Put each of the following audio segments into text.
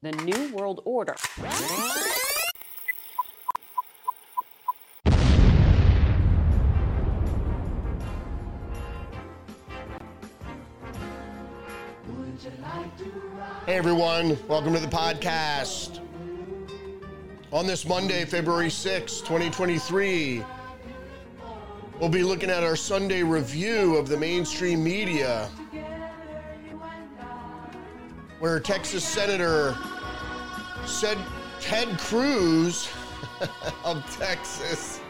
the New World Order. Hey everyone, welcome to the podcast. On this Monday, February 6, 2023, we'll be looking at our Sunday review of the mainstream media, where Texas Senator said Ted Cruz of Texas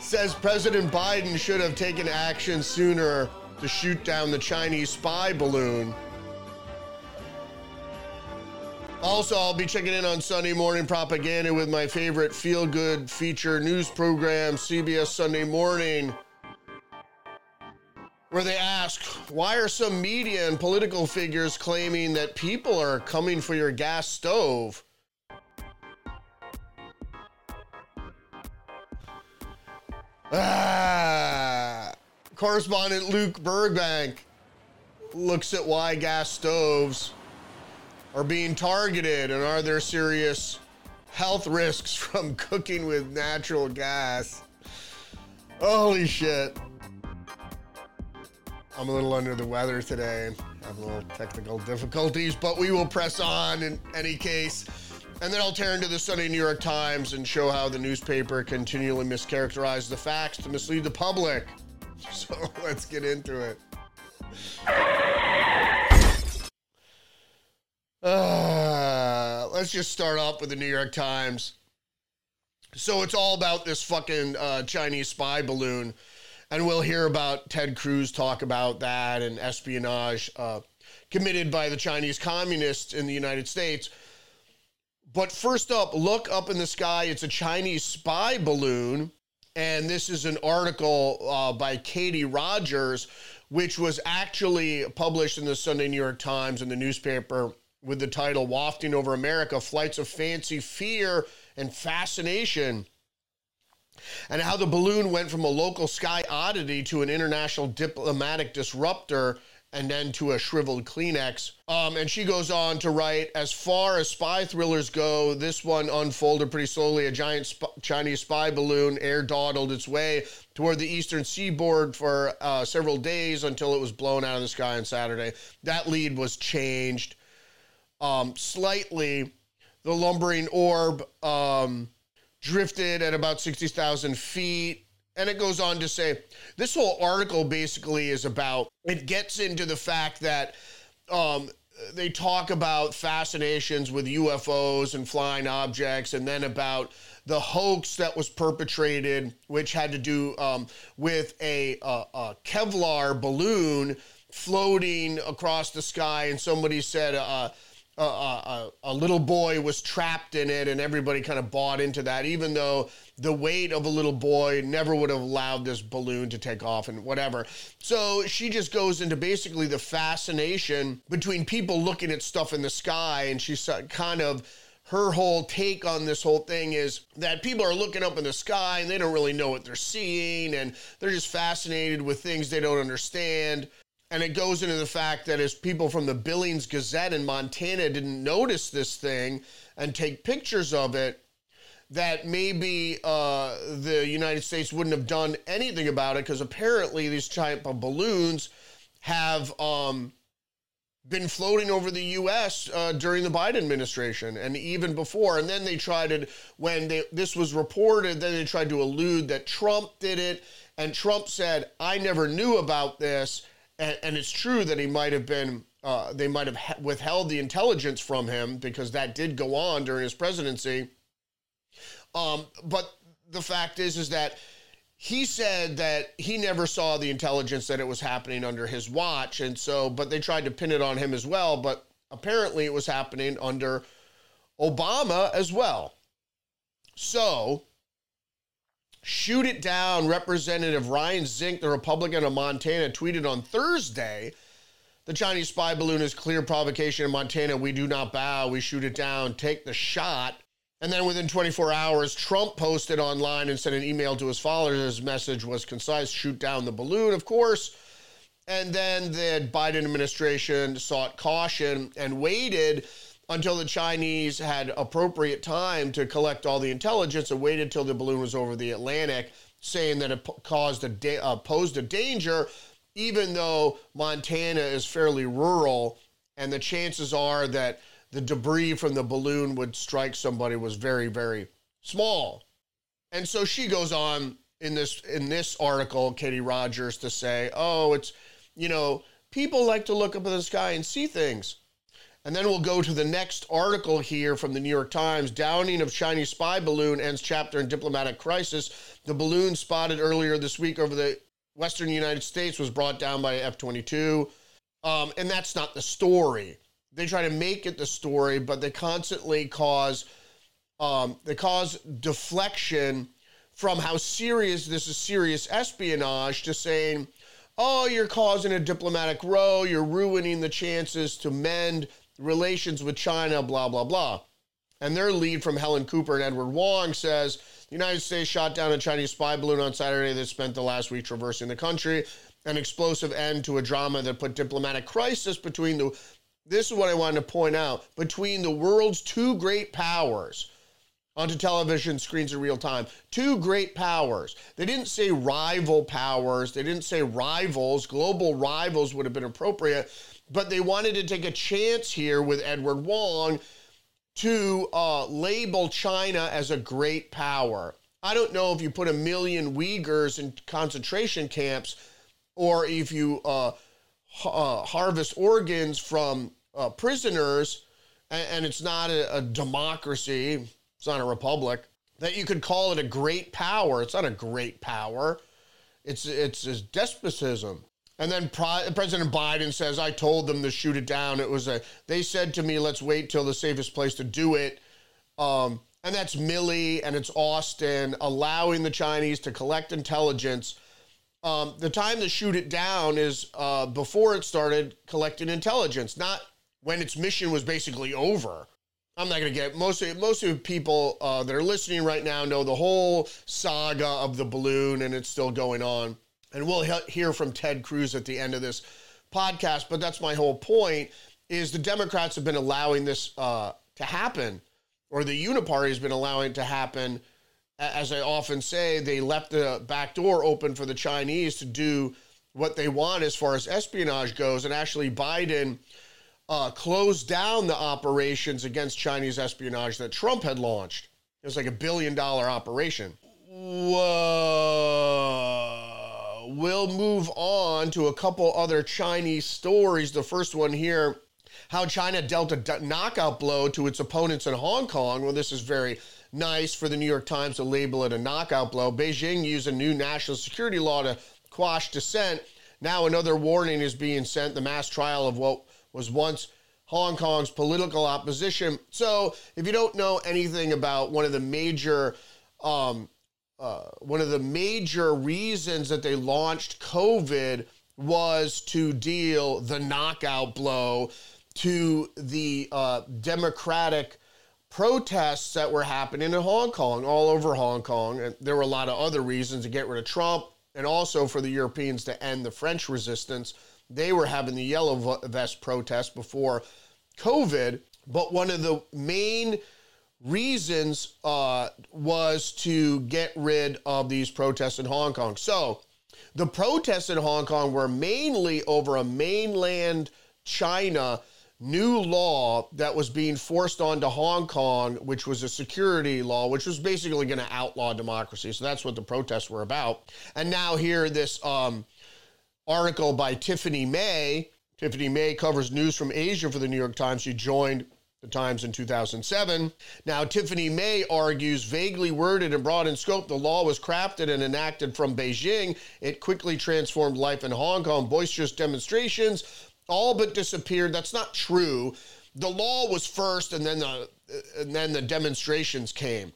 says President Biden should have taken action sooner to shoot down the Chinese spy balloon. Also, I'll be checking in on Sunday morning propaganda with my favorite feel good feature news program, CBS Sunday Morning, where they ask, why are some media and political figures claiming that people are coming for your gas stove? Ah, correspondent Luke Burbank looks at why gas stoves are being targeted and are there serious health risks from cooking with natural gas? Holy shit. I'm a little under the weather today and have a little technical difficulties, but we will press on in any case. And then I'll turn to the Sunday New York Times and show how the newspaper continually mischaracterized the facts to mislead the public. So let's get into it. Uh, let's just start off with the New York Times. So it's all about this fucking uh, Chinese spy balloon, and we'll hear about Ted Cruz talk about that and espionage uh, committed by the Chinese communists in the United States. But first up, look up in the sky. It's a Chinese spy balloon, and this is an article uh, by Katie Rogers, which was actually published in the Sunday New York Times and the newspaper with the title Wafting Over America Flights of Fancy, Fear, and Fascination. And how the balloon went from a local sky oddity to an international diplomatic disruptor and then to a shriveled Kleenex. Um, and she goes on to write As far as spy thrillers go, this one unfolded pretty slowly. A giant sp- Chinese spy balloon air dawdled its way toward the eastern seaboard for uh, several days until it was blown out of the sky on Saturday. That lead was changed um, slightly. The lumbering orb um, drifted at about 60,000 feet. And it goes on to say this whole article basically is about it gets into the fact that um, they talk about fascinations with UFOs and flying objects, and then about the hoax that was perpetrated, which had to do um, with a, a, a, Kevlar balloon floating across the sky, and somebody said, uh, a, a, a, little boy was trapped in it, and everybody kind of bought into that, even though the weight of a little boy never would have allowed this balloon to take off and whatever. So she just goes into basically the fascination between people looking at stuff in the sky, and she's kind of her whole take on this whole thing is that people are looking up in the sky and they don't really know what they're seeing, and they're just fascinated with things they don't understand. And it goes into the fact that as people from the Billings Gazette in Montana didn't notice this thing and take pictures of it, that maybe uh, the United States wouldn't have done anything about it because apparently these type of balloons have um, been floating over the U.S. Uh, during the Biden administration and even before. And then they tried to, when they, this was reported, then they tried to allude that Trump did it. And Trump said, I never knew about this and, and it's true that he might have been uh, they might have withheld the intelligence from him because that did go on during his presidency. Um, but the fact is, is that he said that he never saw the intelligence that it was happening under his watch, and so, but they tried to pin it on him as well. But apparently, it was happening under Obama as well. So Shoot it down. Representative Ryan Zinke, the Republican of Montana, tweeted on Thursday the Chinese spy balloon is clear provocation in Montana. We do not bow. We shoot it down. Take the shot. And then within 24 hours, Trump posted online and sent an email to his followers. His message was concise shoot down the balloon, of course. And then the Biden administration sought caution and waited until the Chinese had appropriate time to collect all the intelligence and waited till the balloon was over the Atlantic, saying that it caused a da- uh, posed a danger, even though Montana is fairly rural, and the chances are that the debris from the balloon would strike somebody was very, very small. And so she goes on in this in this article, Katie Rogers, to say, "Oh, it's you know." People like to look up at the sky and see things. And then we'll go to the next article here from the New York Times. Downing of Chinese spy balloon ends chapter in diplomatic crisis. The balloon spotted earlier this week over the western United States was brought down by F 22. Um, and that's not the story. They try to make it the story, but they constantly cause um, they cause deflection from how serious this is serious espionage to saying, oh, you're causing a diplomatic row, you're ruining the chances to mend relations with China, blah, blah, blah. And their lead from Helen Cooper and Edward Wong says the United States shot down a Chinese spy balloon on Saturday that spent the last week traversing the country, an explosive end to a drama that put diplomatic crisis between the this is what I wanted to point out between the world's two great powers onto television screens in real time. Two great powers. They didn't say rival powers, they didn't say rivals. Global rivals would have been appropriate but they wanted to take a chance here with Edward Wong to uh, label China as a great power. I don't know if you put a million Uyghurs in concentration camps or if you uh, uh, harvest organs from uh, prisoners and, and, it's not a, a democracy, it's not a republic, that you could call it a great power. It's not a great power. It's it's, it's despotism. And then President Biden says, I told them to shoot it down. It was a, they said to me, let's wait till the safest place to do it. Um, and that's Milley and it's Austin allowing the Chinese to collect intelligence. Um, the time to shoot it down is uh, before it started collecting intelligence, not when its mission was basically over. I'm not going to get most of most of people uh, that are listening right now know the whole saga of the balloon and it's still going on and we'll hear from Ted Cruz at the end of this podcast. But that's my whole point: is the Democrats have been allowing this uh, to happen, or the Uniparty has been allowing it to happen. As I often say, they left the back door open for the Chinese to do what they want as far as espionage goes, and actually Biden. Uh, closed down the operations against Chinese espionage that Trump had launched. It was like a billion dollar operation. Whoa we'll move on to a couple other Chinese stories. The first one here how China dealt a knockout blow to its opponents in Hong Kong. Well, this is very nice for the New York Times to label it a knockout blow. Beijing used a new national security law to quash dissent. Now, another warning is being sent the mass trial of what was once Hong Kong's political opposition. So, if you don't know anything about one of the major um, uh, one of the major reasons that they launched COVID was to deal the knockout blow to the uh, democratic protests that were happening in Hong Kong, all over Hong Kong. And there were a lot of other reasons to get rid of Trump and also for the Europeans to end the French resistance. They were having the yellow vest protests before COVID. But one of the main reasons uh, was to get rid of these protests in Hong Kong. So the protests in Hong Kong were mainly over a mainland China new law that was being forced onto Hong Kong, which was a security law, which was basically going to outlaw democracy. So that's what the protests were about. And now here, this um, article by Tiffany May. Tiffany May covers news from Asia for the New York Times. She joined the Times in 2007. Now, Tiffany May argues vaguely worded and broad in scope, the law was crafted and enacted from Beijing. It quickly transformed life in Hong Kong. Boisterous demonstrations all but disappeared. That's not true. The law was first, and then the and then the demonstrations came.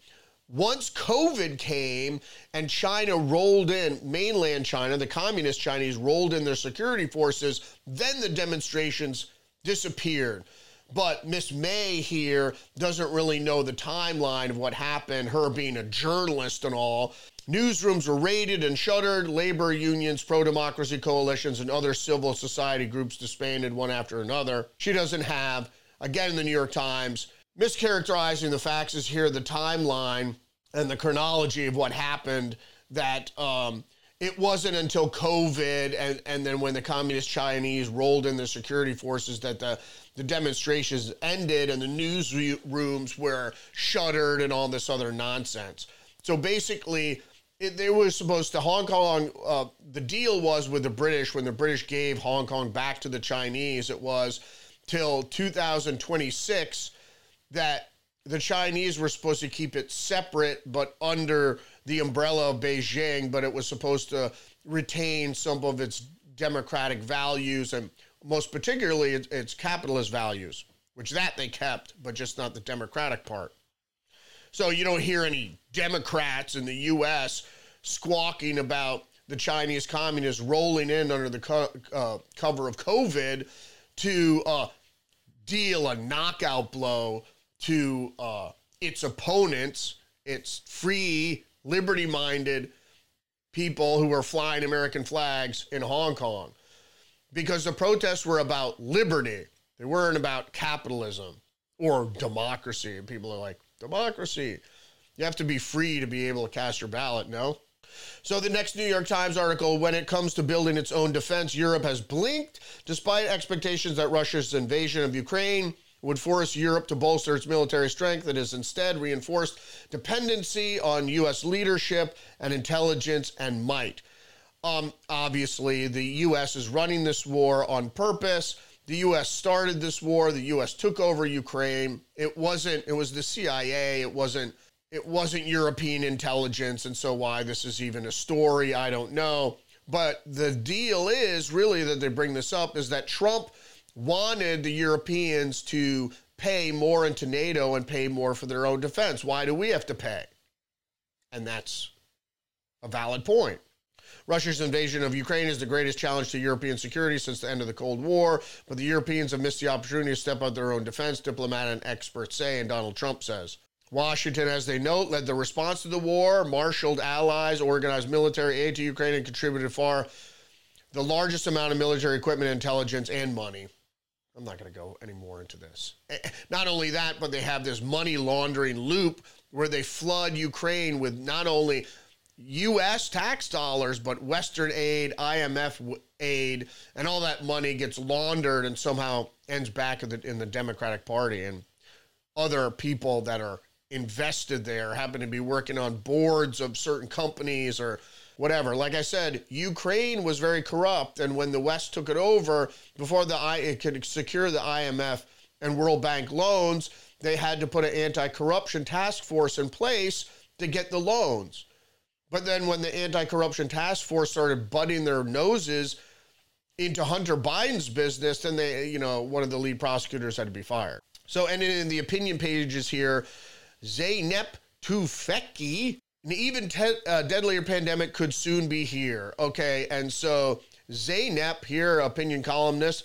Once COVID came and China rolled in, mainland China, the communist Chinese rolled in their security forces, then the demonstrations disappeared. But Miss May here doesn't really know the timeline of what happened, her being a journalist and all. Newsrooms were raided and shuttered. Labor unions, pro democracy coalitions, and other civil society groups disbanded one after another. She doesn't have again the New York Times, mischaracterizing the facts is here the timeline and the chronology of what happened that um, it wasn't until COVID and, and then when the communist Chinese rolled in the security forces that the, the demonstrations ended and the newsrooms were shuttered and all this other nonsense. So basically, it, they were supposed to Hong Kong. Uh, the deal was with the British when the British gave Hong Kong back to the Chinese. It was till 2026 that the Chinese were supposed to keep it separate, but under the umbrella of Beijing. But it was supposed to retain some of its democratic values and most particularly its, capitalist values, which that they kept, but just not the democratic part. So you don't hear any Democrats in the U.S. squawking about the Chinese communists rolling in under the co- uh, cover of COVID to uh, deal a knockout blow to uh, its opponents, its free, liberty minded people who were flying American flags in Hong Kong. Because the protests were about liberty, they weren't about capitalism or democracy. And people are like, democracy. You have to be free to be able to cast your ballot, no? So, the next New York Times article when it comes to building its own defense, Europe has blinked despite expectations that Russia's invasion of Ukraine would force Europe to bolster its military strength. It has instead reinforced dependency on U.S. leadership and intelligence and might. Um, obviously, the U.S. is running this war on purpose. The U.S. started this war. The U.S. took over Ukraine. It wasn't. It was the CIA. It wasn't it wasn't European intelligence, and so why this is even a story, I don't know. But the deal is really that they bring this up is that Trump wanted the Europeans to pay more into NATO and pay more for their own defense. Why do we have to pay? And that's a valid point. Russia's invasion of Ukraine is the greatest challenge to European security since the end of the Cold War, but the Europeans have missed the opportunity to step up their own defense, diplomat and experts say, and Donald Trump says. Washington, as they note, led the response to the war, marshaled allies, organized military aid to Ukraine, and contributed far the largest amount of military equipment, intelligence, and money. I'm not going to go any more into this. Eh, not only that, but they have this money laundering loop where they flood Ukraine with not only U.S. tax dollars, but Western aid, IMF aid, and all that money gets laundered and somehow ends back in the, in the Democratic Party. And other people that are invested there, happen to be working on boards of certain companies or whatever. Like I said, Ukraine was very corrupt, and when the West took it over, before the I it could secure the IMF and World Bank loans, they had to put an anti-corruption task force in place to get the loans. But then when the anti-corruption task force started butting their noses into Hunter Biden's business, then they, you know, one of the lead prosecutors had to be fired. So, and in the opinion pages here, Zeynep Tufekci. An even te- uh, deadlier pandemic could soon be here. Okay, and so Zeynep here, opinion columnist,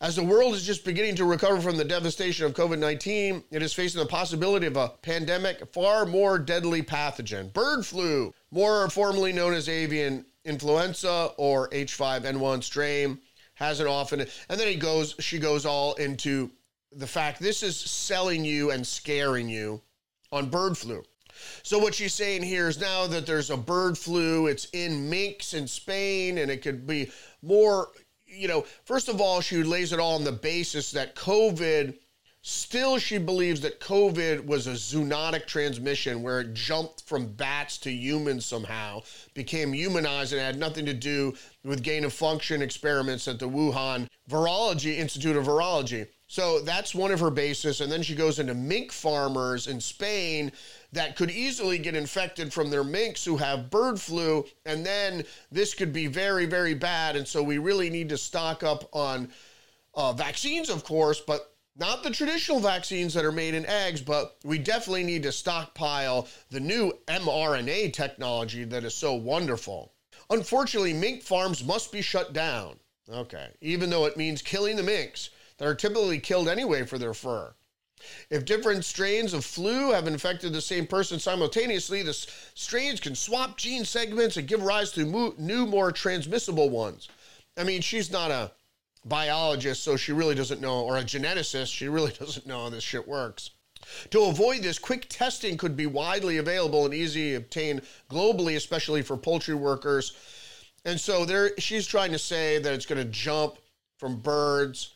as the world is just beginning to recover from the devastation of COVID 19, it is facing the possibility of a pandemic, far more deadly pathogen. Bird flu, more formally known as avian influenza or H5N1 strain, hasn't often, and then he goes, she goes all into the fact this is selling you and scaring you on bird flu. So what she's saying here is now that there's a bird flu, it's in minks in Spain, and it could be more. You know, first of all, she lays it all on the basis that COVID. Still, she believes that COVID was a zoonotic transmission where it jumped from bats to humans somehow, became humanized, and had nothing to do with gain of function experiments at the Wuhan Virology Institute of Virology. So that's one of her bases. And then she goes into mink farmers in Spain that could easily get infected from their minks who have bird flu. And then this could be very, very bad. And so we really need to stock up on uh, vaccines, of course, but not the traditional vaccines that are made in eggs, but we definitely need to stockpile the new mRNA technology that is so wonderful. Unfortunately, mink farms must be shut down. Okay, even though it means killing the minks that are typically killed anyway for their fur. If different strains of flu have infected the same person simultaneously, the strains can swap gene segments and give rise to new, more transmissible ones. I mean, she's not a biologist, so she really doesn't know, or a geneticist, she really doesn't know how this shit works. To avoid this, quick testing could be widely available and easy to obtain globally, especially for poultry workers. And so there, she's trying to say that it's going to jump from birds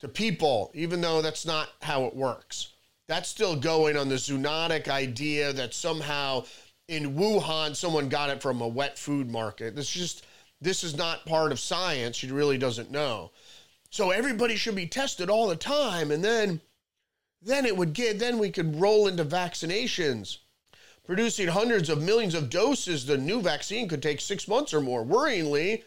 to people, even though that's not how it works. That's still going on the zoonotic idea that somehow in Wuhan someone got it from a wet food market. This just this is not part of science. She really doesn't know. So everybody should be tested all the time, and then then it would get then we could roll into vaccinations. Producing hundreds of millions of doses, the new vaccine could take six months or more. Worryingly,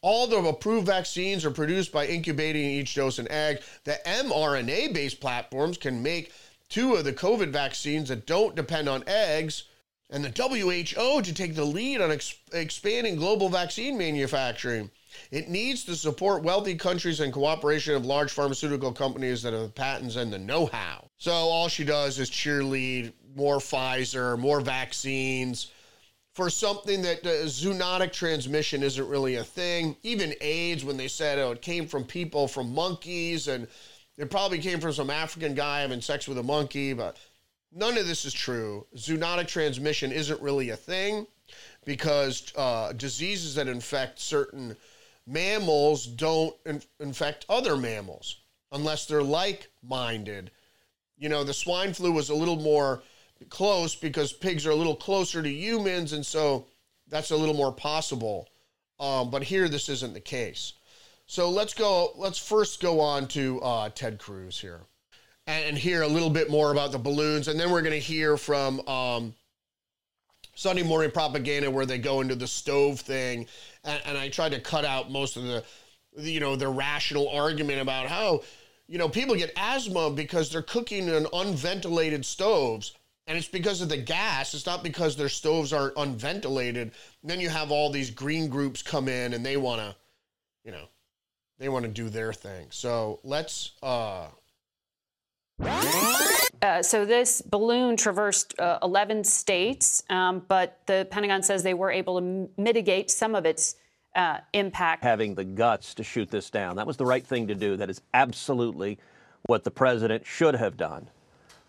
all the approved vaccines are produced by incubating each dose in egg. The mRNA based platforms can make two of the COVID vaccines that don't depend on eggs, and the WHO to take the lead on ex- expanding global vaccine manufacturing. It needs to support wealthy countries and cooperation of large pharmaceutical companies that have the patents and the know how. So all she does is cheerlead more Pfizer, more vaccines for something that uh, zoonotic transmission isn't really a thing. Even AIDS, when they said oh, it came from people from monkeys, and it probably came from some African guy having sex with a monkey, but none of this is true. Zoonotic transmission isn't really a thing because uh, diseases that infect certain mammals don't in- infect other mammals unless they're like minded. You know, the swine flu was a little more close because pigs are a little closer to humans, and so that's a little more possible. Um, but here, this isn't the case. So let's go. Let's first go on to uh, Ted Cruz here, and, and, hear a little bit more about the balloons, and then we're going to hear from um, Sunday Morning Propaganda, where they go into the stove thing, and, and I tried to cut out most of the, you know, the rational argument about how you know, people get asthma because they're cooking in unventilated stoves and it's because of the gas. It's not because their stoves are unventilated. And then you have all these green groups come in and they want to, you know, they want to do their thing. So let's. Uh... Uh, so this balloon traversed uh, 11 states, um, but the Pentagon says they were able to m- mitigate some of its uh, impact. Having the guts to shoot this down. That was the right thing to do. That is absolutely what the president should have done.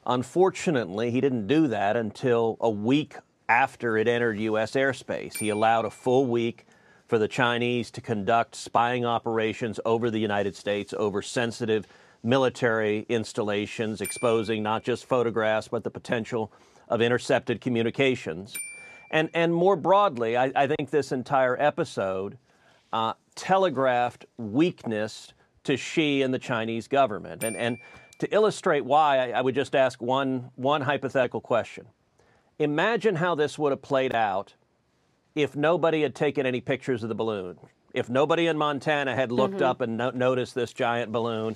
Unfortunately, he didn't do that until a week after it entered U.S. airspace. He allowed a full week for the Chinese to conduct spying operations over the United States over sensitive military installations, exposing not just photographs, but the potential of intercepted communications. And, and more broadly, I, I think this entire episode uh, telegraphed weakness to Xi and the Chinese government. And, and to illustrate why, I, I would just ask one, one hypothetical question. Imagine how this would have played out if nobody had taken any pictures of the balloon, if nobody in Montana had looked mm-hmm. up and no- noticed this giant balloon,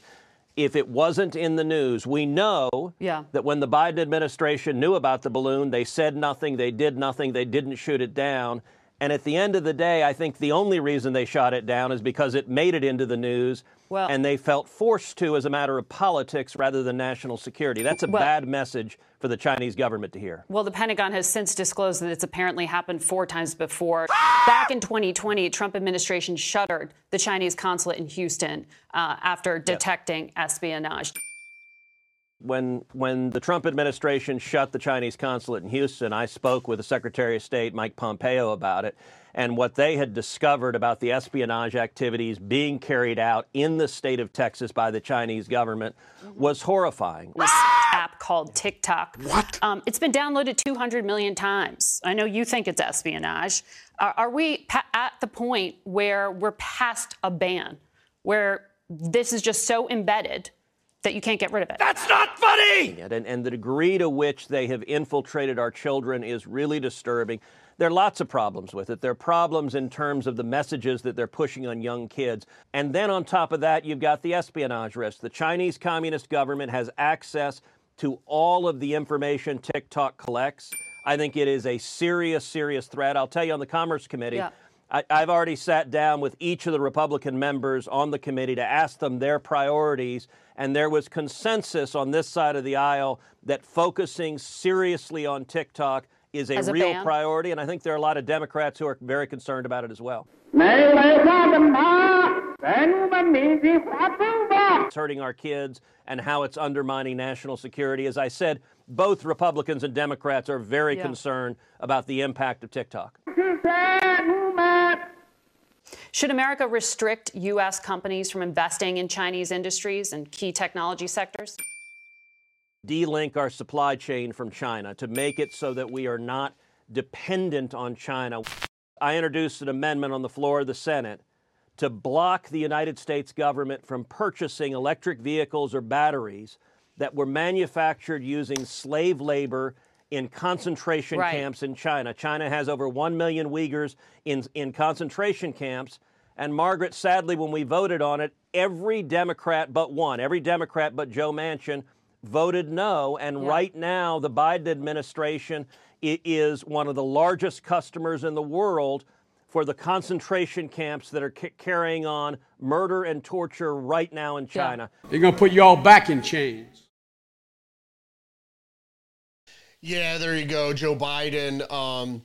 if it wasn't in the news. We know yeah. that when the Biden administration knew about the balloon, they said nothing, they did nothing, they didn't shoot it down. And at the end of the day, I think the only reason they shot it down is because it made it into the news well, and they felt forced to as a matter of politics rather than national security. That's a well, bad message for the Chinese government to hear. Well, the Pentagon has since disclosed that it's apparently happened four times before. Back in 2020, Trump administration shuttered the Chinese consulate in Houston uh, after detecting yes. espionage when when the Trump administration shut the Chinese consulate in Houston, I spoke with the Secretary of State Mike Pompeo about it and what they had discovered about the espionage activities being carried out in the state of Texas by the Chinese government was horrifying. This app called TikTok. What? Um, it's been downloaded 200 million times. I know you think it's espionage. Are, are we pa- at the point where we're past a ban, where this is just so embedded? That you can't get rid of it. That's not funny! And, and the degree to which they have infiltrated our children is really disturbing. There are lots of problems with it. There are problems in terms of the messages that they're pushing on young kids. And then on top of that, you've got the espionage risk. The Chinese Communist government has access to all of the information TikTok collects. I think it is a serious, serious threat. I'll tell you on the Commerce Committee. Yeah. I, have already sat down with each of the Republican members on the committee to ask them their priorities, and there was consensus on this side of the aisle that focusing seriously on TikTok is a, a real priority, and I think there are a lot of Democrats who are very concerned about it as well. It's hurting our kids and how it's undermining national security. As I said, both Republicans and Democrats are very Yeah. concerned about the impact of TikTok. Should America restrict U.S. companies from investing in Chinese industries and key technology sectors? de-link our supply chain from China to make it so that we are not dependent on China. I introduced an amendment on the floor of the Senate to block the United States government from purchasing electric vehicles or batteries that were manufactured using slave labor in concentration Right. camps in China. China has over 1 million Uyghurs in, in concentration camps. And Margaret, sadly, when we voted on it, every Democrat but one, every Democrat but Joe Manchin voted no. And Yeah. right now, the Biden administration is one of the largest customers in the world for the concentration camps that are ca- carrying on murder and torture right now in China. They're going to put you all back in chains. Yeah, there you go. Joe Biden, um,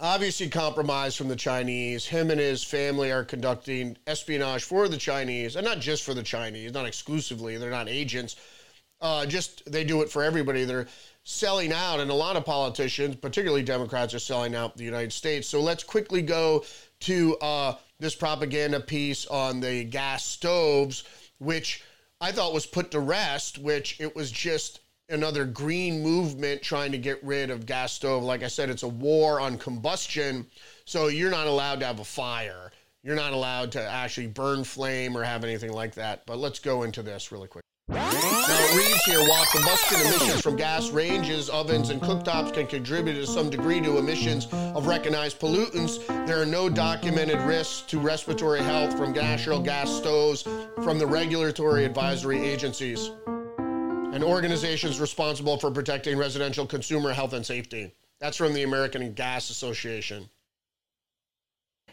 obviously compromised from the Chinese. Him and his family are conducting espionage for the Chinese, and not just for the Chinese, not exclusively. They're not agents. Uh, just they do it for everybody. They're selling out, and a lot of politicians, particularly Democrats, are selling out the United States. So let's quickly go to uh, this propaganda piece on the gas stoves, which I thought was put to rest, which it was just another green movement trying to get rid of gas stove. Like I said, it's a war on combustion. So you're not allowed to have a fire. You're not allowed to actually burn flame or have anything like that. But let's go into this really quick. Now it reads here, while combustion emissions from gas ranges, ovens, and cooktops can contribute to some degree to emissions of recognized pollutants, there are no documented risks to respiratory health from natural gas stoves from the regulatory advisory agencies and organizations responsible for protecting residential consumer health and safety. That's from the American Gas Association.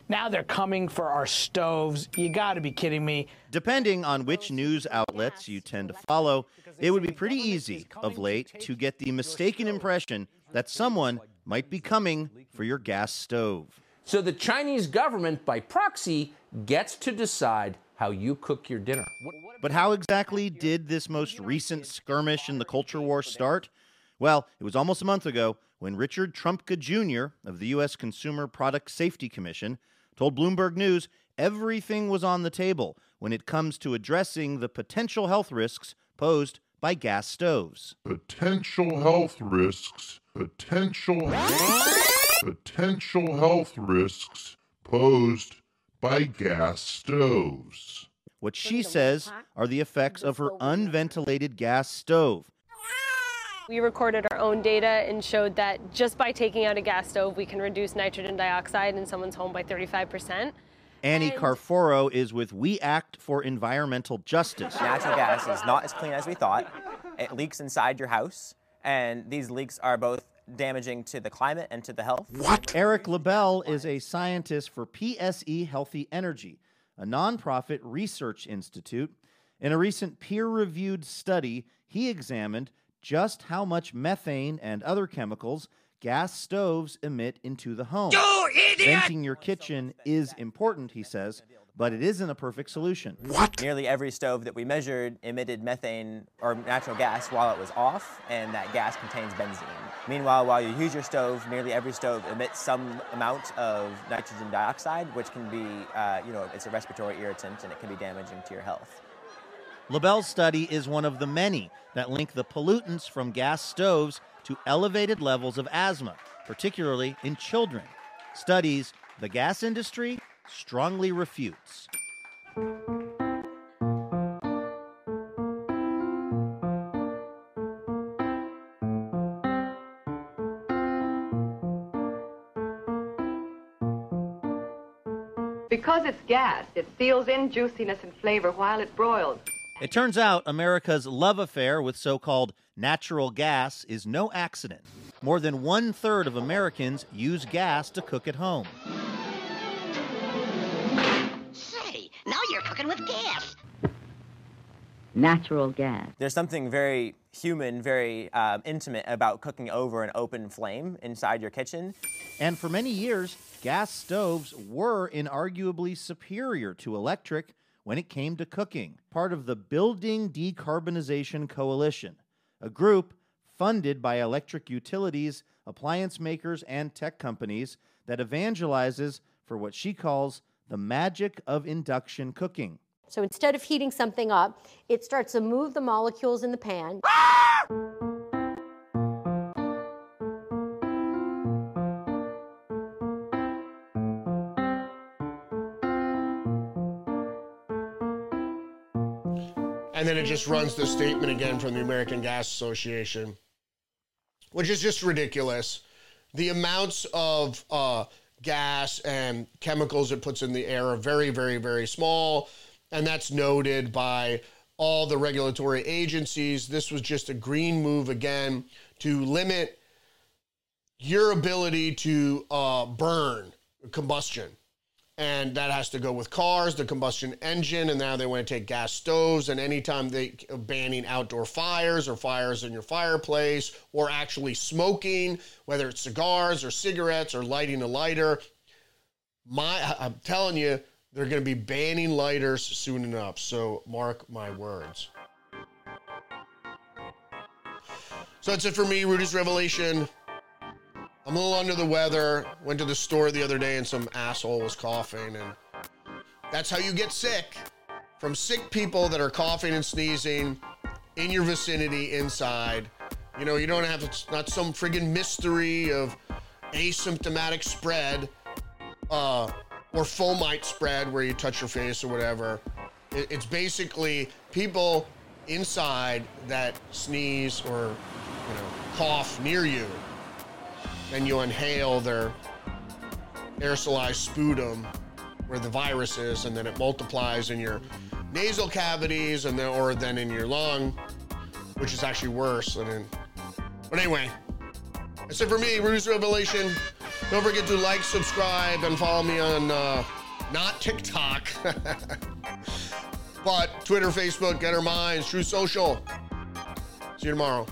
Now they're coming for our stoves. You got to be kidding me. Depending on which news outlets you tend to follow, it would be pretty easy of late to get the mistaken impression that someone might be coming for your gas stove. So the Chinese government, by proxy, gets to decide how you cook your dinner. But how exactly did this most recent skirmish in the culture war start? Well, it was almost a month ago when Richard Trumka Jr. of the U.S. Consumer Product Safety Commission told Bloomberg News everything was on the table when it comes to addressing the potential health risks posed by gas stoves. potential health risks, potential potential health risks posed by gas stoves. What she says are the effects of her unventilated gas stove. We recorded our own data and showed that just by taking out a gas stove, we can reduce nitrogen dioxide in someone's home by 35%. Annie And- Carforo is with We Act for Environmental Justice. Natural gas is not as clean as we thought. It leaks inside your house, and these leaks are both damaging to the climate and to the health. What? Eric Lebel is a scientist for PSE Healthy Energy, a nonprofit research institute. In a recent peer reviewed study, he examined just how much methane and other chemicals gas stoves emit into the home. You idiot! Venting your kitchen is important, he says, but it isn't a perfect solution. What? Nearly every stove that we measured emitted methane or natural gas while it was off, and that gas contains benzene. Meanwhile, while you use your stove, nearly every stove emits some amount of nitrogen dioxide, which can be, uh, you know, it's a respiratory irritant and it can be damaging to your health. Lebel's study is one of the many that link the pollutants from gas stoves to elevated levels of asthma, particularly in children. Studies the gas industry strongly refutes. Because it seals in juiciness and flavor while it broils. It turns out America's love affair with so called natural gas is no accident. More than one third of Americans use gas to cook at home. Say, now you're cooking with gas. natural gas. There's something very human, very um, intimate about cooking over an open flame inside your kitchen. And for many years, gas stoves were inarguably superior to electric when it came to cooking, part of the Building Decarbonization Coalition, a group funded by electric utilities, appliance makers, and tech companies that evangelizes for what she calls the magic of induction cooking. So instead of heating something up, it starts to move the molecules in the pan. It just runs the statement again from the American Gas Association, which is just ridiculous. The amounts of uh, gas and chemicals it puts in the air are very, very, very small. And that's noted by all the regulatory agencies. This was just a green move again to limit your ability to uh, burn combustion. And that has to go with cars, the combustion engine, and now they want to take gas stoves. And anytime they banning outdoor fires or fires in your fireplace or actually smoking, whether it's cigars or cigarettes or lighting a lighter, my I'm telling you, they're going to be banning lighters soon enough. So mark my words. So that's it for me, Rudy's Revelation. I'm a little under the weather. Went to the store the other day and some asshole was coughing, and that's how you get sick from sick people that are coughing and sneezing in your vicinity inside. You know, you don't have it's not some friggin' mystery of asymptomatic spread uh, or fomite spread where you touch your face or whatever. It, it's basically people inside that sneeze or you know cough near you then you inhale their aerosolized sputum where the virus is, and then it multiplies in your nasal cavities and then or then in your lung, which is actually worse than in. But anyway, that's it for me, Rudy's Revelation. Don't forget to like, subscribe, and follow me on uh, not TikTok, but Twitter, Facebook, Gettr Minds, Truth Social. See you tomorrow.